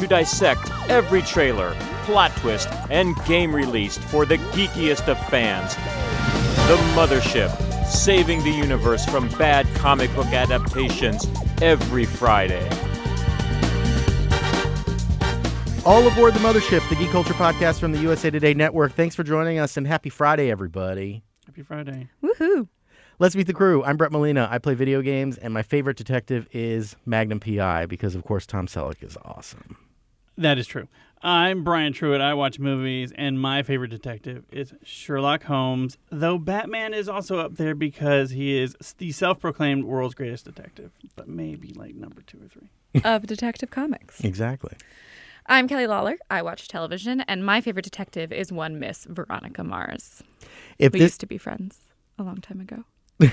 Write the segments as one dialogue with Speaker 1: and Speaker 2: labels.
Speaker 1: to dissect every trailer, plot twist, and game released for the geekiest of fans. The Mothership, saving the universe from bad comic book adaptations every Friday.
Speaker 2: All aboard the mothership, the Geek Culture Podcast from the USA Today Network. Thanks for joining us, and happy Friday, everybody.
Speaker 3: Happy Friday.
Speaker 4: Woohoo.
Speaker 2: Let's meet the crew. I'm Brett Molina. I play video games, and my favorite detective is Magnum PI because, of course, Tom Selleck is awesome.
Speaker 3: That is true. I'm Brian Truitt. I watch movies, and my favorite detective is Sherlock Holmes, though Batman is also up there because he is the self proclaimed world's greatest detective, but maybe like number two or three.
Speaker 4: of Detective Comics.
Speaker 2: Exactly.
Speaker 4: I'm Kelly Lawler. I watch television, and my favorite detective is one Miss Veronica Mars.
Speaker 2: If
Speaker 4: We
Speaker 2: this
Speaker 4: used to be friends a long time ago.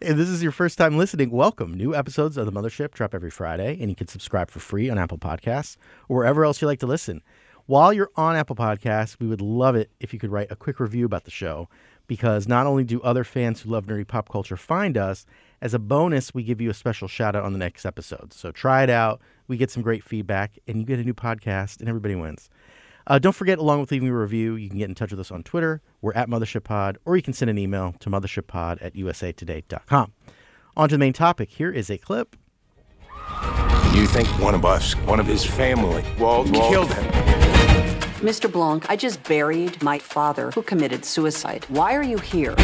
Speaker 2: if this is your first time listening, welcome. New episodes of the Mothership drop every Friday, and you can subscribe for free on Apple Podcasts or wherever else you like to listen. While you're on Apple Podcasts, we would love it if you could write a quick review about the show because not only do other fans who love nerdy pop culture find us, as a bonus, we give you a special shout out on the next episode. So try it out. We get some great feedback, and you get a new podcast, and everybody wins. Uh, don't forget, along with leaving a review, you can get in touch with us on Twitter. We're at Mothership Pod, or you can send an email to mothershippod at usatoday.com. On to the main topic. Here is a clip.
Speaker 5: You think one of us, one of his family, Walt, killed him?
Speaker 6: Mr. Blanc, I just buried my father who committed suicide. Why are you here?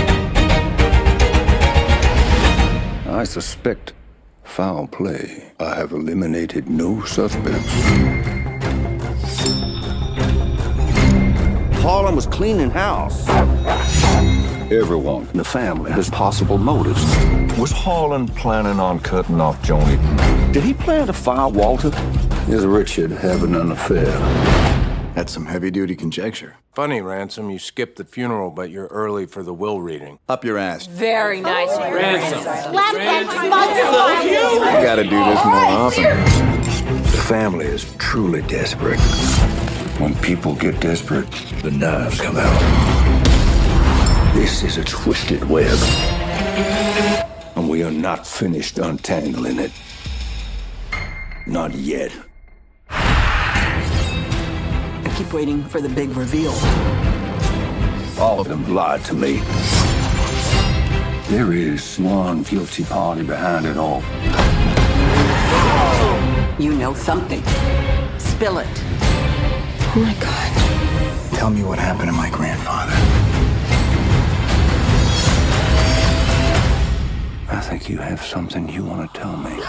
Speaker 7: I suspect foul play. I have eliminated no suspects.
Speaker 8: Harlan was cleaning house.
Speaker 7: Everyone in the family has possible motives.
Speaker 8: Was Harlan planning on cutting off Joni? Did he plan to fire Walter?
Speaker 7: Is Richard having an affair?
Speaker 9: That's some heavy duty conjecture.
Speaker 5: Funny, Ransom, you skipped the funeral, but you're early for the will reading.
Speaker 9: Up your ass.
Speaker 6: Very nice.
Speaker 10: Slap that
Speaker 9: You gotta do this more often.
Speaker 7: The family is truly desperate. When people get desperate, the knives come out. This is a twisted web. And we are not finished untangling it. Not yet.
Speaker 6: I keep waiting for the big reveal.
Speaker 7: All of them lied to me. There is one guilty party behind it all.
Speaker 6: You know something. Spill it.
Speaker 10: Oh my god.
Speaker 9: Tell me what happened to my grandfather.
Speaker 7: I think you have something you want to tell me.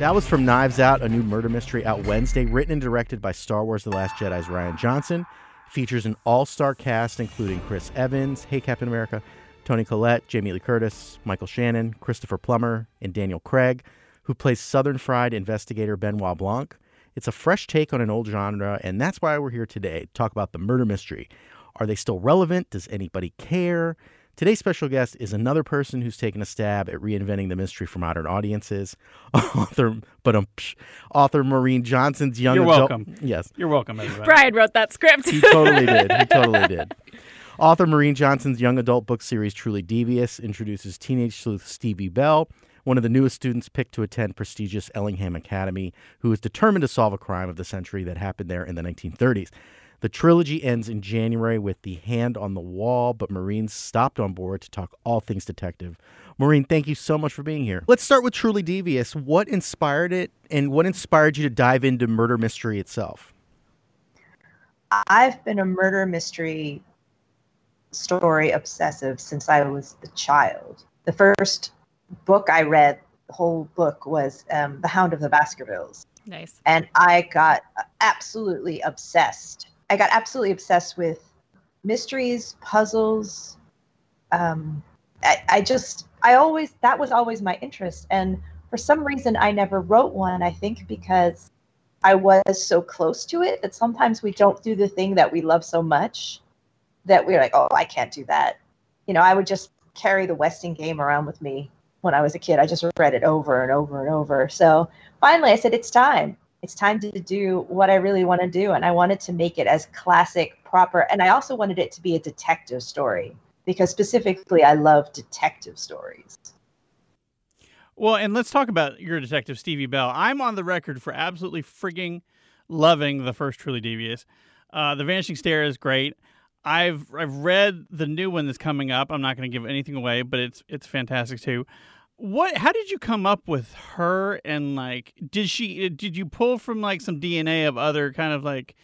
Speaker 2: That was from Knives Out, a new murder mystery out Wednesday, written and directed by Star Wars The Last Jedi's Rian Johnson. Features an all star cast, including Chris Evans, Hey Captain America, Toni Collette, Jamie Lee Curtis, Michael Shannon, Christopher Plummer, and Daniel Craig, who plays Southern Fried investigator Benoit Blanc. It's a fresh take on an old genre, and that's why we're here today to talk about the murder mystery. Are they still relevant? Does anybody care? Today's special guest is another person who's taken a stab at reinventing the mystery for modern audiences. author, but um, psh, author Maureen Johnson's young
Speaker 3: You're
Speaker 2: adult.
Speaker 3: welcome.
Speaker 2: Yes,
Speaker 3: You're welcome, everybody.
Speaker 4: Brian wrote that script.
Speaker 2: he totally did. He totally did. Author Maureen Johnson's young adult book series Truly Devious introduces teenage sleuth Stevie Bell, one of the newest students picked to attend prestigious Ellingham Academy, who is determined to solve a crime of the century that happened there in the 1930s. The trilogy ends in January with The Hand on the Wall, but Maureen's stopped on board to talk all things detective. Maureen, thank you so much for being here. Let's start with Truly Devious. What inspired it, and what inspired you to dive into murder mystery itself?
Speaker 11: I've been a murder mystery story obsessive since I was a child. The first book I read, the whole book, was um, The Hound of the Baskervilles.
Speaker 4: nice.
Speaker 11: And I got absolutely obsessed. I got absolutely obsessed with mysteries, puzzles. Um, I, I just, I always, that was always my interest. And for some reason, I never wrote one, I think because I was so close to it that sometimes we don't do the thing that we love so much that we're like, oh, I can't do that. You know, I would just carry the Westing game around with me when I was a kid. I just read it over and over and over. So finally, I said, it's time. It's time to do what I really want to do. And I wanted to make it as classic, proper. And I also wanted it to be a detective story because specifically, I love detective stories.
Speaker 3: Well, and let's talk about your detective, Stevie Bell. I'm on the record for absolutely frigging loving the first Truly Devious. Uh, the Vanishing Stair is great. I've I've read the new one that's coming up. I'm not going to give anything away, but it's it's fantastic too. What? How did you come up with her? And like, did she? Did you pull from like some DNA of other kind of like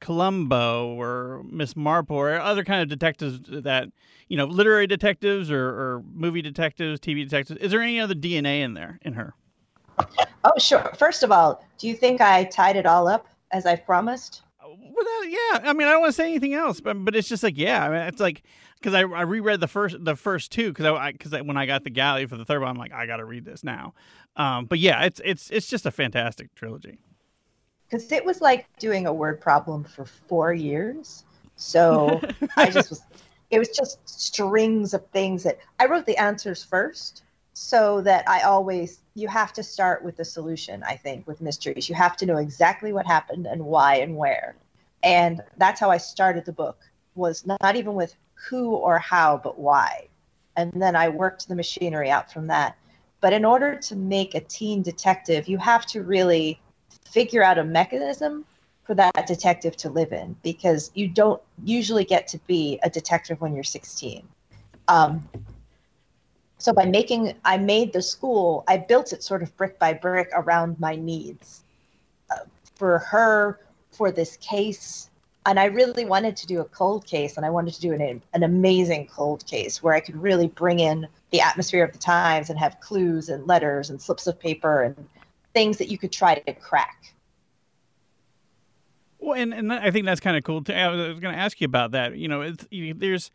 Speaker 3: Columbo or Miss Marple or other kind of detectives that you know, literary detectives or, or movie detectives, TV detectives? Is there any other DNA in there in her?
Speaker 11: Oh, sure. First of all, do you think I tied it all up as I promised?
Speaker 3: Well, yeah. I mean, I don't want to say anything else, but but it's just like, yeah. I mean, it's like because I, I reread the first the first two because I because when I got the galley for the third one, I'm like, I got to read this now. Um, but yeah, it's it's it's just a fantastic trilogy.
Speaker 11: Because it was like doing a word problem for four years, so I just was. It was just strings of things that I wrote the answers first, so that I always you have to start with the solution. I think with mysteries, you have to know exactly what happened and why and where and that's how i started the book was not even with who or how but why. And then i worked the machinery out from that. But in order to make a teen detective you have to really figure out a mechanism for that detective to live in because you don't usually get to be a detective when you're 16 um, so by making i made the school i built it sort of brick by brick around my needs uh, for her for this case and I really wanted to do a cold case, and I wanted to do an, an amazing cold case where I could really bring in the atmosphere of the times and have clues and letters and slips of paper and things that you could try to crack.
Speaker 3: Well, and, and I think that's kind of cool. Too. I was going to ask you about that. You know, it's, there's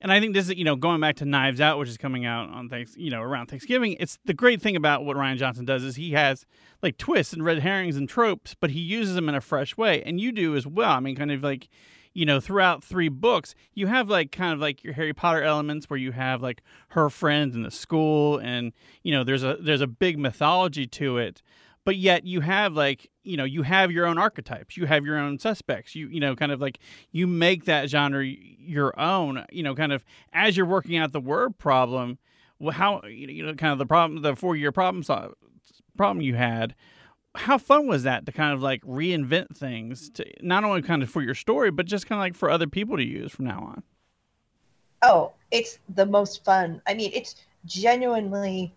Speaker 3: and I think this is you know going back to Knives Out, which is coming out on thanks you know around Thanksgiving. It's the great thing about what Rian Johnson does is he has like twists and red herrings and tropes, but he uses them in a fresh way, and you do as well. I mean, kind of like you know throughout three books, you have like kind of like your Harry Potter elements where you have like her friends in the school, and you know there's a there's a big mythology to it but yet you have like you know you have your own archetypes you have your own suspects you you know kind of like you make that genre your own you know kind of as you're working out the word problem how you know kind of the problem the four year problem problem you had how fun was that to kind of like reinvent things to not only kind of for your story but just kind of like for other people to use from now on?
Speaker 11: Oh it's the most fun. I mean it's genuinely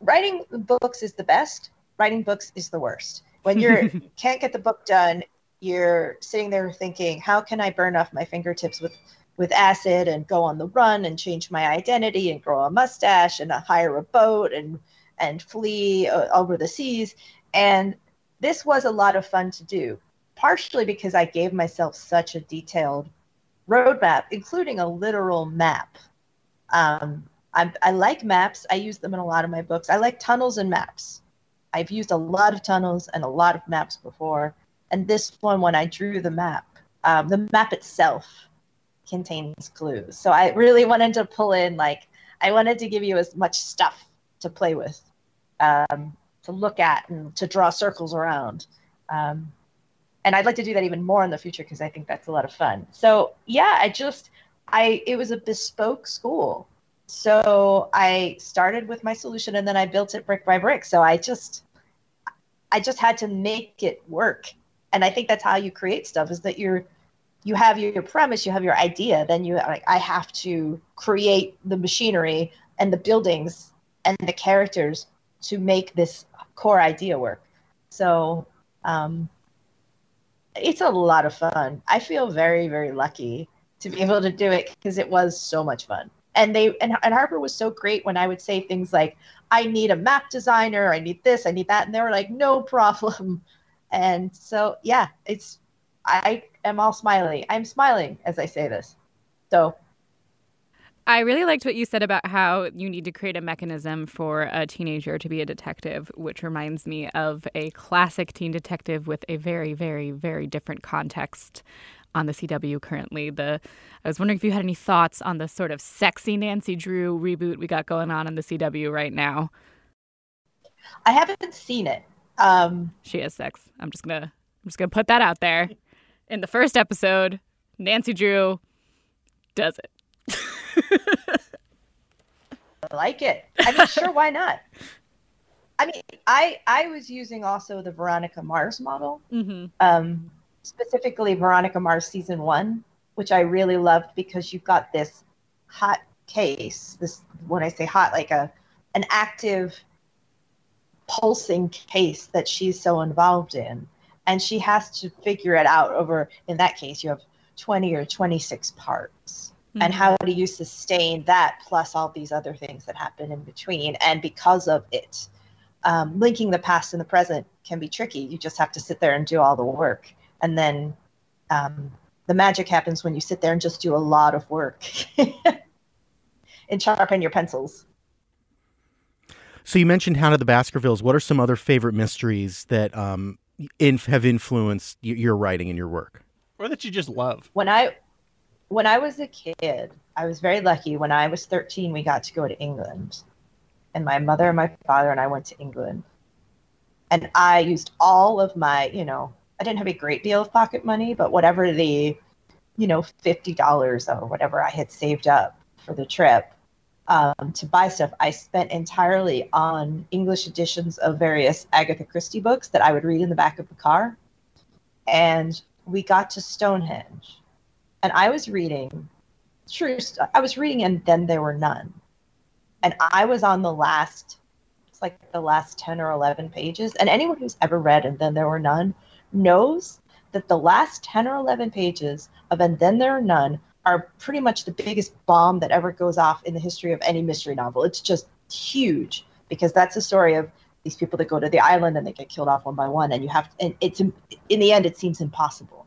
Speaker 11: writing books is the best writing books is the worst. When you can't get the book done, you're sitting there thinking, how can I burn off my fingertips with with acid and go on the run and change my identity and grow a mustache and hire a boat and and flee uh, over the seas? And this was a lot of fun to do partially because i gave myself such a detailed roadmap including a literal map. Um, I, I like maps. I use them in a lot of my books. I like tunnels and maps I've used a lot of tunnels and a lot of maps before. And this one, when I drew the map, um, the map itself contains clues. So I really wanted to pull in, like, I wanted to give you as much stuff to play with, um, to look at, and to draw circles around. Um, and I'd like to do that even more in the future because I think that's a lot of fun. So yeah, I just, I it was a bespoke school. So I started with my solution and then I built it brick by brick. So I just I just had to make it work. And I think that's how you create stuff is that you're you have your, premise, you have your idea, then you like I have to create the machinery and the buildings and the characters to make this core idea work. So um, it's a lot of fun. I feel very, very lucky to be able to do it because it was so much fun and they and, and harper was so great when i would say things like i need a map designer i need this i need that and they were like no problem. And so yeah it's i am all smiley. I'm smiling as i say this. So
Speaker 4: I really liked what you said about how you need to create a mechanism for a teenager to be a detective, which reminds me of a classic teen detective with a very, very, very different context on the CW currently. The I was wondering if you had any thoughts on the sort of sexy Nancy Drew reboot we got going on in the CW right now.
Speaker 11: I haven't seen it. Um,
Speaker 4: she has sex. I'm just gonna I'm just gonna put that out there. In the first episode, Nancy Drew does it.
Speaker 11: I like it. I mean, sure, why not? I mean, I I was using also the Veronica Mars model,
Speaker 4: mm-hmm.
Speaker 11: um, specifically Veronica Mars season one, which I really loved because you've got this hot case. This when I say hot, like a an active, pulsing case that she's so involved in, and she has to figure it out over. In that case, you have twenty or twenty six parts mm-hmm. and how do you sustain that plus all these other things that happen in between and because of it um, linking the past and the present can be tricky you just have to sit there and do all the work and then um, the magic happens when you sit there and just do a lot of work and sharpen your pencils
Speaker 2: so you mentioned Hound of the Baskervilles. What are some other favorite mysteries that um, in, have influenced your writing and your work?
Speaker 3: Or that you just love?
Speaker 11: When I when I was a kid, I was very lucky. When I was 13, we got to go to England. And my mother and my father and I went to England. And I used all of my, you know, I didn't have a great deal of pocket money, but whatever the, you know, $50 or whatever I had saved up for the trip um, to buy stuff, I spent entirely on English editions of various Agatha Christie books that I would read in the back of the car. And we got to Stonehenge and I was reading true I was reading and then there were none. And I was on the last it's like the last 10 or 11 pages and anyone who's ever read and then there were none knows that the last 10 or 11 pages of and then there are none are pretty much the biggest bomb that ever goes off in the history of any mystery novel. It's just huge because that's the story of these people that go to the island and they get killed off one by one and you have to, and it's in the end it seems impossible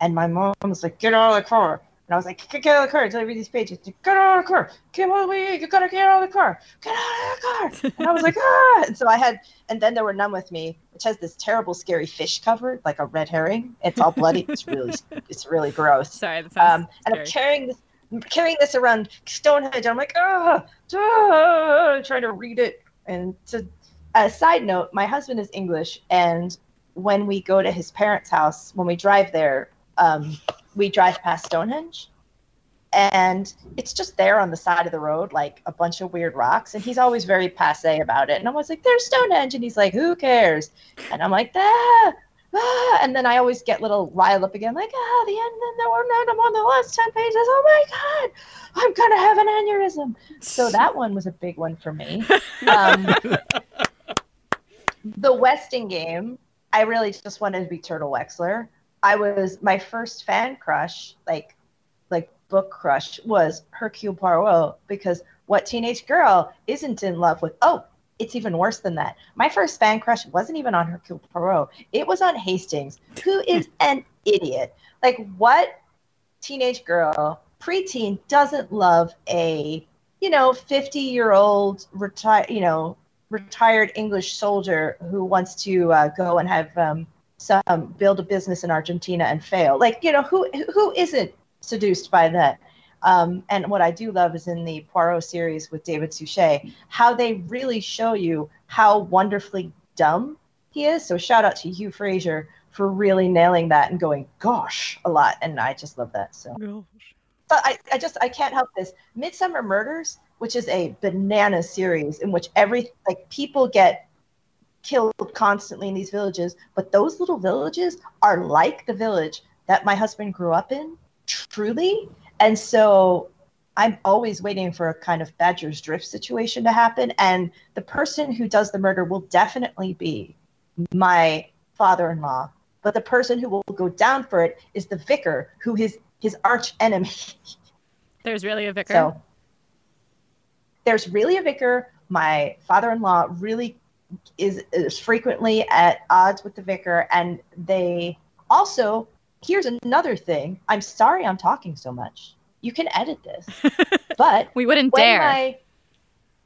Speaker 11: and my mom was like, get out of the car. And I was like, get out of the car until I read these pages. Get out of the car. Get out of the. You gotta get out of the car. Get out of the car. And I was like, ah. And so I had, and then there were None with Me, which has this terrible, scary fish cover, like a red herring. It's all bloody. it's really, it's really gross.
Speaker 4: Sorry, that sounds
Speaker 11: um, And I'm carrying this, I'm carrying this around Stonehenge. I'm like, ah, ah, trying to read it. And to, a side note, my husband is English, and when we go to his parents' house, when we drive there, um, we drive past Stonehenge, and it's just there on the side of the road, like a bunch of weird rocks. And he's always very passe about it. And I was like, "There's Stonehenge," and he's like, "Who cares?" And I'm like, "Ah." ah. And then I always get little riled up again, like, ah, the end, then there were none. I'm on the last 10 pages. Oh my God, I'm going to have an aneurysm. So that one was a big one for me. Um, the Westing game, I really just wanted to be Turtle Wexler. I was my first fan crush, like like book crush, was Hercule Poirot because what teenage girl isn't in love with? Oh, it's even worse than that. My first fan crush wasn't even on Hercule Poirot. It was on Hastings, who is an idiot. Like what teenage girl, preteen, doesn't love a you know 50 year old retired you know retired English soldier who wants to uh, go and have um, some build a business in Argentina and fail. Like, you know, who who isn't seduced by that? Um, and what I do love is in the Poirot series with David Suchet, how they really show you how wonderfully dumb he is. So shout out to Hugh Fraser for really nailing that and going, gosh, a lot. And I just love that. So gosh. but I, I just I can't help this. Midsomer Murders, which is a banana series in which every like people get killed constantly in these villages, but those little villages are like the village that my husband grew up in, truly. And so I'm always waiting for a kind of Badger's Drift situation to happen. And the person who does the murder will definitely be my father in law. But the person who will go down for it is the vicar, who is his arch enemy.
Speaker 4: There's really a vicar.
Speaker 11: So there's really a vicar. My father in law really is, is frequently at odds with the vicar, and they also. Here's another thing. I'm sorry I'm talking so much. You can edit this. But
Speaker 4: we wouldn't
Speaker 11: when
Speaker 4: dare.
Speaker 11: My,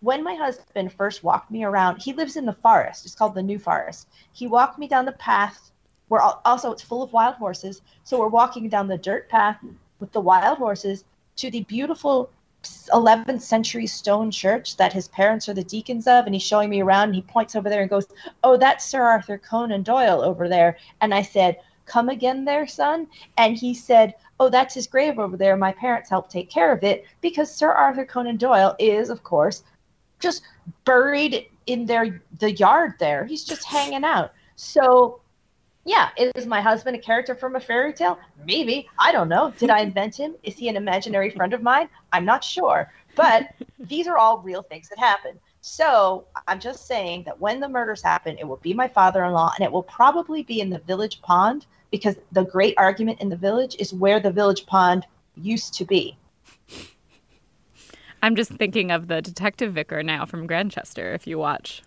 Speaker 11: when my husband first walked me around, he lives in the forest. It's called the New Forest. He walked me down the path where al- also it's full of wild horses. So we're walking down the dirt path with the wild horses to the beautiful 11th century stone church that his parents are the deacons of. And he's showing me around and he points over there and goes, Oh, that's Sir Arthur Conan Doyle over there. And I said, Come again there, son? And he said, Oh, that's his grave over there. My parents helped take care of it because Sir Arthur Conan Doyle is, of course, just buried in their the yard there. He's just hanging out. So yeah, is my husband a character from a fairy tale? Maybe. I don't know. Did I invent him? Is he an imaginary friend of mine? I'm not sure. But these are all real things that happen. So I'm just saying that when the murders happen, it will be my father in law and it will probably be in the village pond because the great argument in the village is where the village pond used to be.
Speaker 4: I'm just thinking of the detective vicar now from Grantchester. If you watch,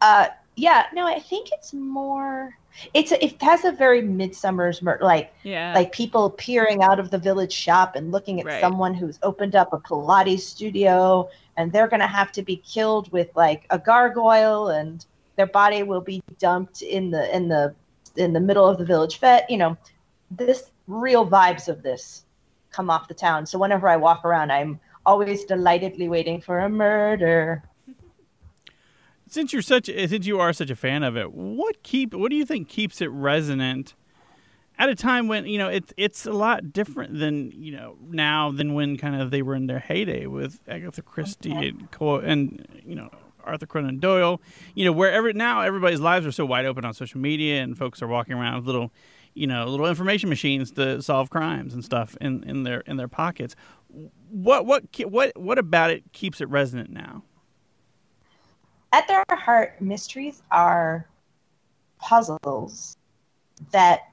Speaker 11: Uh, yeah, no, I think it's more. It's a, it has a very Midsomer's murder, like
Speaker 4: yeah,
Speaker 11: like people peering out of the village shop and looking at
Speaker 4: Right.
Speaker 11: someone who's opened up a Pilates studio, and they're gonna have to be killed with like a gargoyle, and their body will be dumped in the in the in the middle of the village vet. You know, this real vibes of this come off the town. So whenever I walk around, I'm always delightedly waiting for a murder.
Speaker 3: Since you're such, since you are such a fan of it, what keep, what do you think keeps it resonant at a time when you know it's it's a lot different than you know now than when kind of they were in their heyday with Agatha Christie and and you know Arthur Conan Doyle. You know wherever now everybody's lives are so wide open on social media and folks are walking around with little you know little information machines to solve crimes and stuff in, in their in their pockets. What what what what about it keeps it resonant now?
Speaker 11: At their heart, mysteries are puzzles that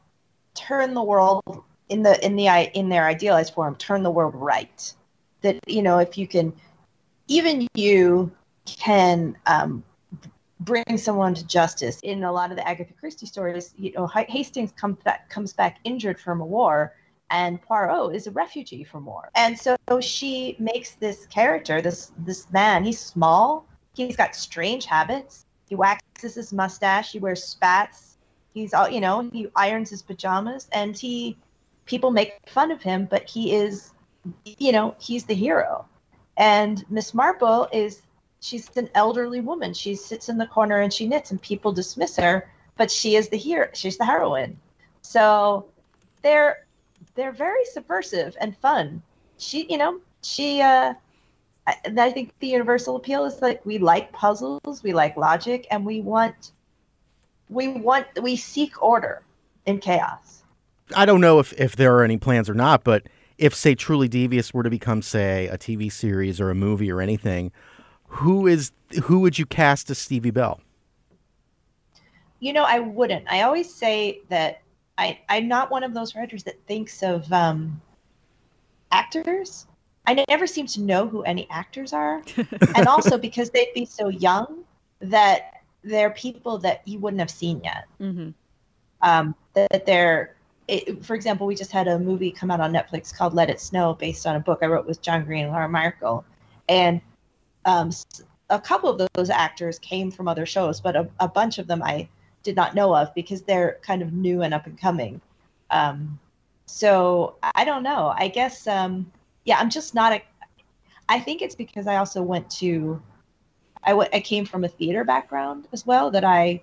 Speaker 11: turn the world in the in the in their idealized form, turn the world right. That you know, if you can, even you can um, bring someone to justice. In a lot of the Agatha Christie stories, you know, Hastings comes back comes back injured from a war, and Poirot is a refugee from war. And so she makes this character, this this man. He's small. He's got strange habits. He waxes his mustache. He wears spats. He's all you know. He irons his pajamas, and he people make fun of him, but he is, you know, he's the hero. And Miss Marple is she's an elderly woman. She sits in the corner and she knits, and people dismiss her, but she is the hero. She's the heroine. So they're they're very subversive and fun. She, you know, she. uh I, and I think the universal appeal is like we like puzzles, we like logic, and we want we want we seek order in chaos.
Speaker 2: I don't know if, if there are any plans or not, but if, say, Truly Devious were to become, say, a TV series or a movie or anything, who is who would you cast as Stevie Bell?
Speaker 11: You know, I wouldn't. I always say that I I'm not one of those writers that thinks of um, actors. I never seem to know who any actors are, and also because they'd be so young that they're people that you wouldn't have seen yet.
Speaker 4: mm-hmm.
Speaker 11: um, that they're it, for example we just had a movie come out on netflix called let it snow based on a book i wrote with john green and Lauren Myracle. and um, a couple of those actors came from other shows but a, a bunch of them i did not know of because they're kind of new and up and coming um, so i I don't know i guess um, yeah i'm just not a i think it's because i also went to I went- I came from a theater background as well that i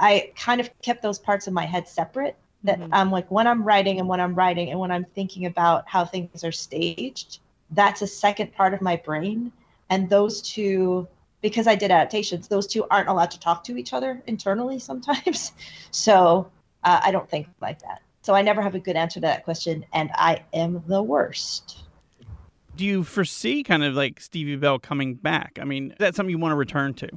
Speaker 11: I kind of kept those parts of my head separate. That I'm like when I'm writing and when I'm writing and when I'm thinking about how things are staged, that's a second part of my brain. And those two, because I did adaptations, those two aren't allowed to talk to each other internally sometimes. So uh, I don't think like that. So I never have a good answer to that question, and I am the worst.
Speaker 3: Do you foresee kind of like Stevie Bell coming back? I mean, that's something you want to return to.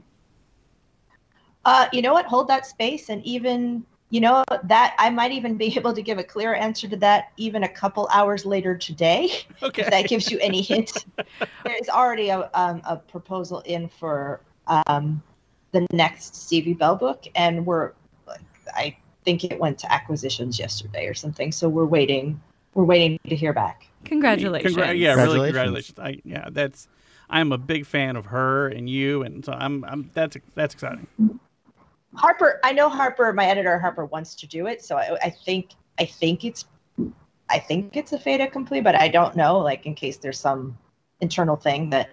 Speaker 11: Uh, you know what? Hold that space, and even you know that I might even be able to give a clear answer to that even a couple hours later today.
Speaker 3: Okay.
Speaker 11: If that gives you any hint. There's already a um, a proposal in for um, the next Stevie Bell book, and we're I think it went to acquisitions yesterday or something. So we're waiting. We're waiting to hear back.
Speaker 4: Congratulations.
Speaker 3: Congra- yeah, really
Speaker 2: Congratulations.
Speaker 3: congratulations. I, yeah, that's. I'm a big fan of her and you, and so I'm. I'm. That's that's exciting.
Speaker 11: Harper, I know Harper, my editor Harper wants to do it, so I, I think I think it's I think it's a fait accompli, but I don't know. Like in case there's some internal thing that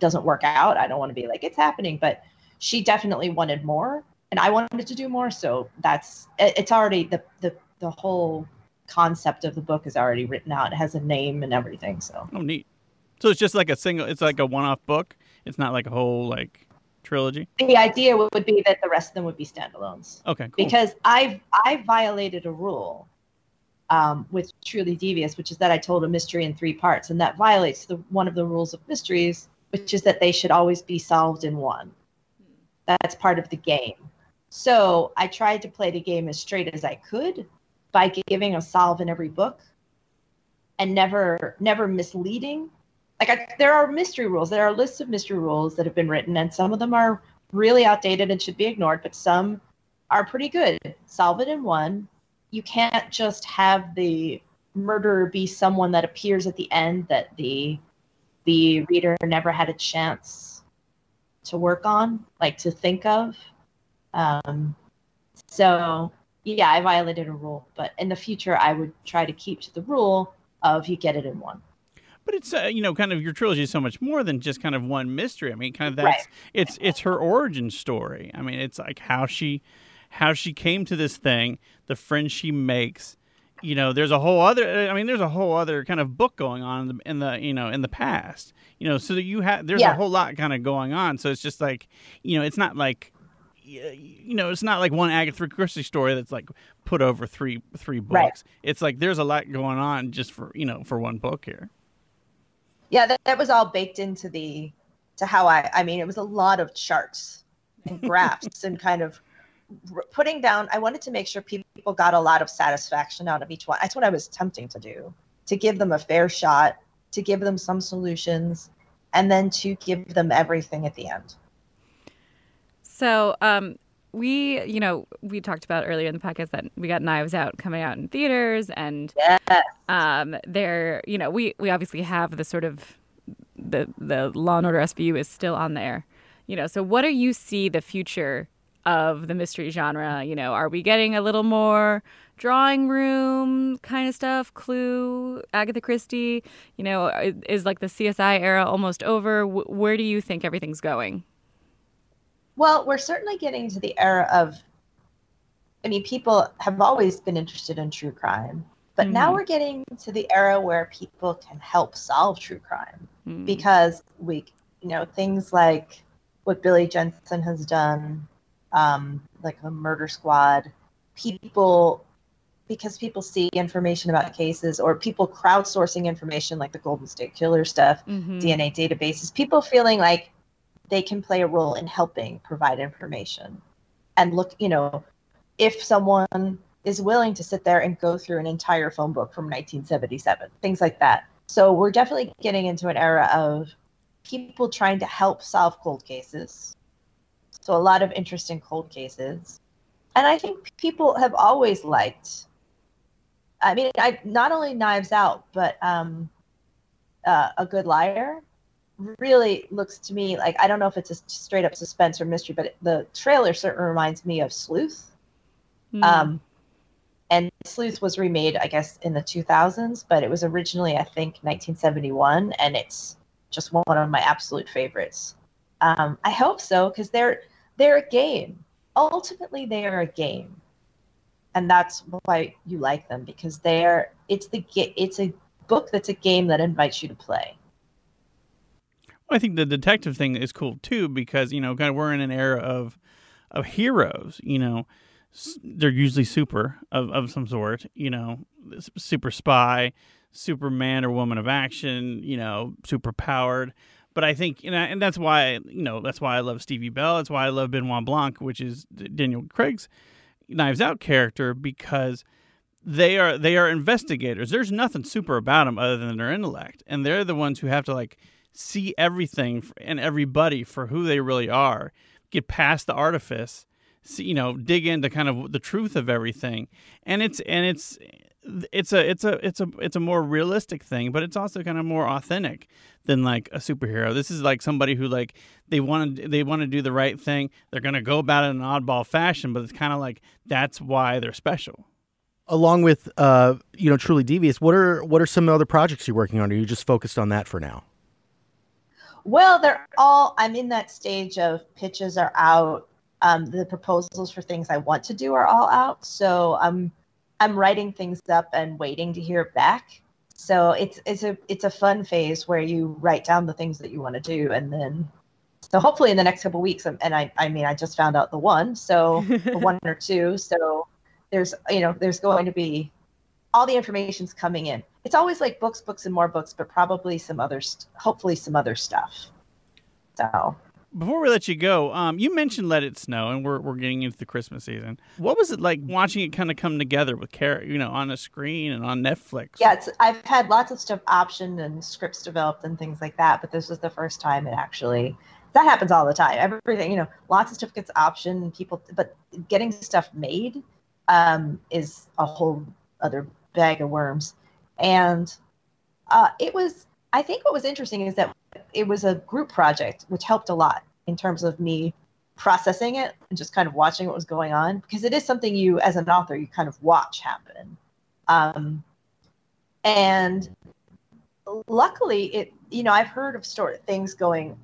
Speaker 11: doesn't work out, I don't want to be like it's happening. But she definitely wanted more, and I wanted to do more. So that's it- it's already the the the whole concept of the book is already written out. It has a name and everything. So
Speaker 3: Oh, neat. So it's just like a single. It's like a one-off book. It's not like a whole like trilogy.
Speaker 11: the idea would be that the rest of them would be standalones.
Speaker 3: Okay, cool.
Speaker 11: because I've I violated a rule um, with Truly Devious, which is that I told a mystery in three parts, and that violates the one of the rules of mysteries, which is that they should always be solved in one. That's part of the game. So I tried to play the game as straight as I could by giving a solve in every book, and never never misleading. Like I, there are mystery rules. There are lists of mystery rules that have been written, and some of them are really outdated and should be ignored, but some are pretty good. Solve it in one. You can't just have the murderer be someone that appears at the end that the the reader never had a chance to work on, like to think of. Um, so yeah, I violated a rule, but in the future, I would try to keep to the rule of you get it in one.
Speaker 3: But it's uh, you know kind of your trilogy is so much more than just kind of one mystery. I mean, kind of that's
Speaker 11: Right.
Speaker 3: it's it's her origin story. I mean, it's like how she how she came to this thing, the friends she makes. You know, there's a whole other. I mean, there's a whole other kind of book going on in the, in the you know in the past. You know, so that you have there's a whole lot kind of going on. So it's just like you know, it's not like you know, it's not like one Agatha Christie story that's like put over three three books.
Speaker 11: Right.
Speaker 3: It's like there's a lot going on just for you know for one book here.
Speaker 11: yeah that, that was all baked into the to how i i mean it was a lot of charts and graphs and kind of putting down i wanted to make sure people got a lot of satisfaction out of each one that's what i was attempting to do to give them a fair shot to give them some solutions and then to give them everything at the end
Speaker 4: So, um, we, you know, we talked about earlier in the podcast that we got Knives Out coming out in theaters, and
Speaker 11: yes.
Speaker 4: um, there, you know, we we obviously have the sort of the the Law and Order SVU is still on there, you know. So, what do you see the future of the mystery genre? You know, are we getting a little more drawing room kind of stuff? Clue, Agatha Christie, you know, is, is like the CSI era almost over? W- where do you think everything's going?
Speaker 11: Well, we're certainly getting to the era of, I mean, people have always been interested in true crime, but now
Speaker 4: Mhm.
Speaker 11: we're getting to the era where people can help solve true crime
Speaker 4: Mm.
Speaker 11: because we, you know, things like what Billy Jensen has done, um, like a murder squad, people, because people see information about cases or people crowdsourcing information like the Golden State Killer stuff,
Speaker 4: Mhm.
Speaker 11: DNA databases, people feeling like they can play a role in helping provide information and look you know if someone is willing to sit there and go through an entire phone book from 1977 things like that. So we're definitely getting into an era of people trying to help solve cold cases. So a lot of interest in cold cases. And i think people have always liked i mean i not only knives out but um uh, a good liar really looks to me like I don't know if it's a straight up suspense or mystery, but the trailer certainly reminds me of Sleuth.
Speaker 4: Mm.
Speaker 11: Um, and Sleuth was remade, I guess, in the 2000s, but it was originally, I think, 1971, and it's just one of my absolute favorites. Um, I hope so because they're they're a game. Ultimately, they are a game, and that's why you like them because they're it's the it's a book that's a game that invites you to play.
Speaker 3: I think the detective thing is cool too because you know, kind of we're in an era of of heroes. You know, they're usually super of of some sort. You know, super spy, Superman or woman of action. You know, super powered. But I think, you know, and that's why you know that's why I love Stevie Bell. That's why I love Benoit Blanc, which is Daniel Craig's Knives Out character, because they are they are investigators. There's nothing super about them other than their intellect, and they're the ones who have to like see everything and everybody for who they really are, get past the artifice, see, you know, dig into kind of the truth of everything, and it's and it's it's a it's a it's a it's a more realistic thing, but it's also kind of more authentic than like a superhero. This is like somebody who like they want to they want to do the right thing. They're gonna go about it in an oddball fashion, but it's kind of like that's why they're special.
Speaker 2: Along with uh, you know, truly devious. What are what are some other projects you're working on? Are you just focused on that for now?
Speaker 11: Well, they're all. I'm in that stage of pitches are out. Um, the proposals for things I want to do are all out. So I'm I'm writing things up and waiting to hear back. So it's it's a it's a fun phase where you write down the things that you want to do, and then so hopefully in the next couple weeks. And I I mean I just found out the one, so the one or two. So there's you know there's going to be all the information's coming in. It's always like books, books, and more books, but probably some other, st- hopefully some other stuff. So
Speaker 3: before we let you go, um, you mentioned Let It Snow, and we're, we're getting into the Christmas season. What was it like watching it kind of come together with care, you know, on a screen and on Netflix?
Speaker 11: Yeah, it's, I've had lots of stuff optioned and scripts developed and things like that, but this was the first time it actually. That happens all the time. Everything, you know, lots of stuff gets optioned, and people, but getting stuff made um, is a whole other bag of worms. And uh, it was, I think what was interesting is that it was a group project, which helped a lot in terms of me processing it and just kind of watching what was going on because it is something you, as an author, you kind of watch happen. Um, and luckily, it, you know, I've heard of story things going.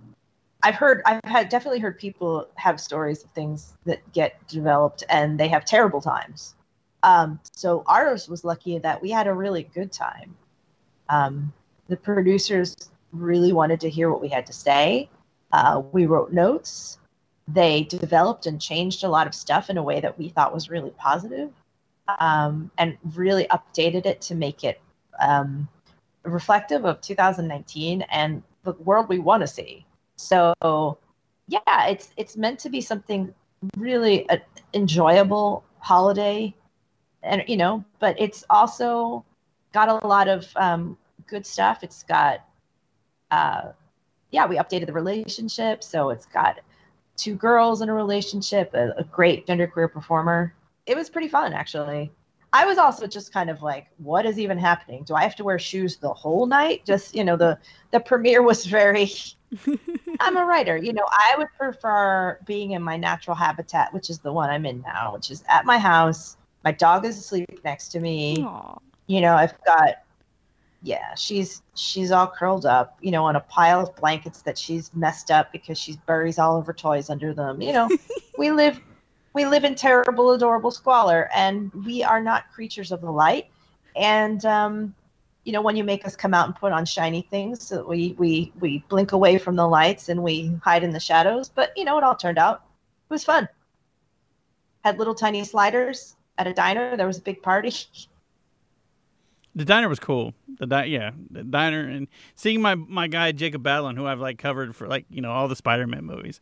Speaker 11: I've heard, I've had definitely heard people have stories of things that get developed and they have terrible times. Um, so ours was lucky that we had a really good time. Um, the producers really wanted to hear what we had to say. Uh, we wrote notes. They developed and changed a lot of stuff in a way that we thought was really positive, um, and really updated it to make it um, reflective of 2019 and the world we want to see. So, yeah, it's it's meant to be something really uh, enjoyable holiday, and you know, but it's also got a lot of um, good stuff. It's got uh, yeah, we updated the relationship. So it's got two girls in a relationship, a, a great genderqueer performer. It was pretty fun, actually. I was also just kind of like, what is even happening? Do I have to wear shoes the whole night? Just, you know, the the premiere was very I'm a writer. You know, I would prefer being in my natural habitat, which is the one I'm in now, which is at my house. My dog is asleep next to me.
Speaker 4: Aww.
Speaker 11: You know, I've got yeah, she's she's all curled up, you know, on a pile of blankets that she's messed up because she buries all of her toys under them. You know, we live we live in terrible, adorable squalor, and we are not creatures of the light. And um, you know, when you make us come out and put on shiny things, so we we we blink away from the lights and we hide in the shadows. But you know, it all turned out. It was fun. Had little tiny sliders at a diner. There was a big party.
Speaker 3: The diner was cool. The di- yeah, the diner and seeing my my guy Jacob Batalon, who I've like covered for like you know all the Spider-Man movies.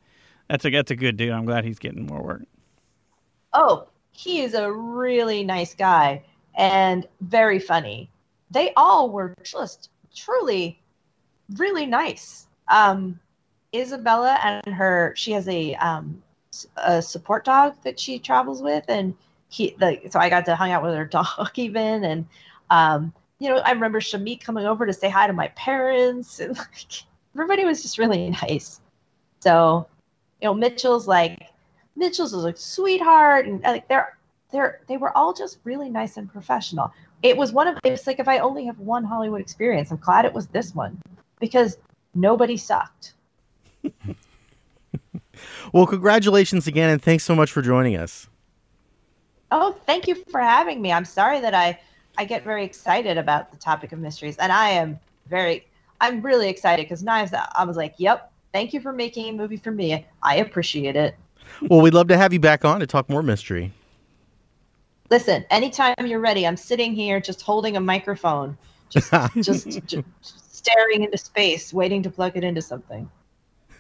Speaker 3: That's a that's a good dude. I'm glad he's getting more work.
Speaker 11: Oh, he is a really nice guy and very funny. They all were just truly really nice. Um, Isabella and her, she has a um, a support dog that she travels with, and he like so I got to hang out with her dog even, and um, you know I remember Shameik coming over to say hi to my parents, and like everybody was just really nice. So, you know, Mitchell's like Mitchell's was a sweetheart, and like they're they're they were all just really nice and professional. It was one of it's like if I only have one Hollywood experience, I'm glad it was this one because nobody sucked.
Speaker 2: well, congratulations again, and thanks so much for joining us.
Speaker 11: Oh, thank you for having me. I'm sorry that I I get very excited about the topic of mysteries, and I am very I'm really excited because Knives I was like, yep, thank you for making a movie for me. I appreciate it.
Speaker 2: Well, we'd love to have you back on to talk more mystery.
Speaker 11: Listen, anytime you're ready, I'm sitting here just holding a microphone, just just, just staring into space, waiting to plug it into something.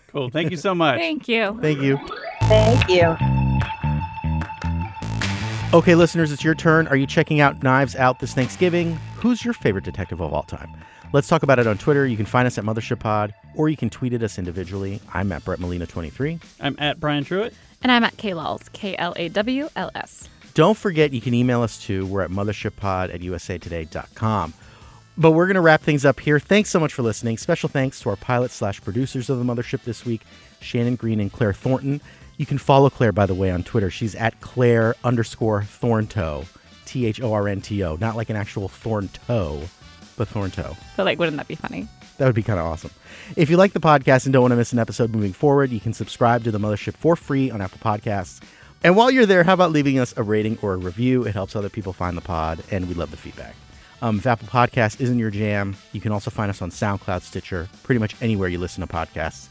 Speaker 3: Cool. Thank you so much.
Speaker 4: Thank you.
Speaker 2: Thank you.
Speaker 11: Thank you.
Speaker 2: Okay, listeners, it's your turn. Are you checking out Knives Out this Thanksgiving? Who's your favorite detective of all time? Let's talk about it on Twitter. You can find us at Mothership Pod, or you can tweet at us individually. I'm at Brett Molina 23.
Speaker 3: I'm at Brian Truitt.
Speaker 4: And I'm at K Lawls, K L A W L S.
Speaker 2: Don't forget you can email us too. We're at mothershippod at usatoday.com. But we're going to wrap things up here. Thanks so much for listening. Special thanks to our pilot slash producers of the Mothership this week, Shannon Green and Claire Thornton. You can follow Claire, by the way, on Twitter. She's at Claire underscore Thorntoe, T H O R N T O, not like an actual Thorntoe, but Thorntoe.
Speaker 4: But like, wouldn't that be funny?
Speaker 2: That would be kind of awesome. If you like the podcast and don't want to miss an episode moving forward, you can subscribe to the Mothership for free on Apple Podcasts. And while you're there, how about leaving us a rating or a review? It helps other people find the pod, and we love the feedback. Um, if Apple Podcast isn't your jam, you can also find us on SoundCloud, Stitcher, pretty much anywhere you listen to podcasts.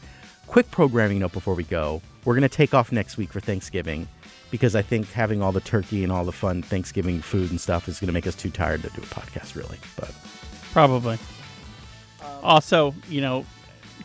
Speaker 2: Quick programming note before we go. We're going to take off next week for Thanksgiving because I think having all the turkey and all the fun Thanksgiving food and stuff is going to make us too tired to do a podcast, really. But
Speaker 3: Probably. also, you know,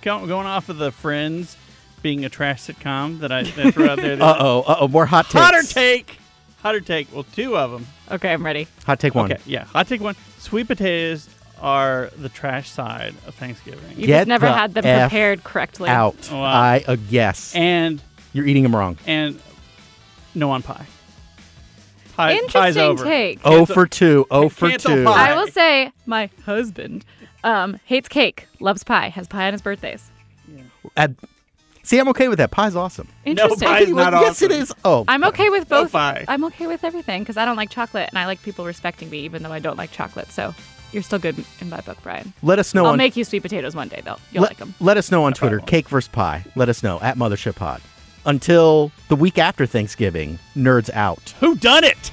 Speaker 3: going off of the Friends being a trash sitcom that I that threw out there.
Speaker 2: uh oh, uh oh, more hot takes.
Speaker 3: Hotter take. Hotter take. Well, two of them.
Speaker 4: Okay, I'm ready.
Speaker 2: Hot take one.
Speaker 3: Okay, yeah. Hot take one. Sweet potatoes are the trash side of Thanksgiving.
Speaker 4: You
Speaker 2: Get
Speaker 4: just never
Speaker 2: the
Speaker 4: had them
Speaker 2: F
Speaker 4: prepared correctly.
Speaker 2: Out.
Speaker 3: Wow.
Speaker 2: I uh, guess.
Speaker 3: And
Speaker 2: You're eating them wrong.
Speaker 3: and no on pie. Pie pie's
Speaker 4: Interesting
Speaker 3: over.
Speaker 4: take.
Speaker 2: Oh
Speaker 3: Cancel-
Speaker 2: for two. Oh for
Speaker 3: Cancel
Speaker 2: two.
Speaker 3: pie.
Speaker 4: I will say my husband um, hates cake, loves pie, has pie on his birthdays.
Speaker 2: At- see, I'm okay with that. Pie's awesome.
Speaker 4: Interesting.
Speaker 3: pie is not
Speaker 2: yes,
Speaker 3: awesome.
Speaker 2: it is. Oh,
Speaker 4: I'm okay with
Speaker 3: No
Speaker 4: both.
Speaker 3: pie.
Speaker 4: I'm okay with everything because I don't like chocolate and I like people respecting me even though I don't like chocolate. So you're still good in my book, Brian.
Speaker 2: let us know
Speaker 4: I'll
Speaker 2: on
Speaker 4: make you sweet potatoes one day though. You'll
Speaker 2: let,
Speaker 4: like them.
Speaker 2: let us know on Twitter. Cake versus pie. Let us know at Mothership Pod. Until the week after Thanksgiving, nerds out.
Speaker 3: Who done it?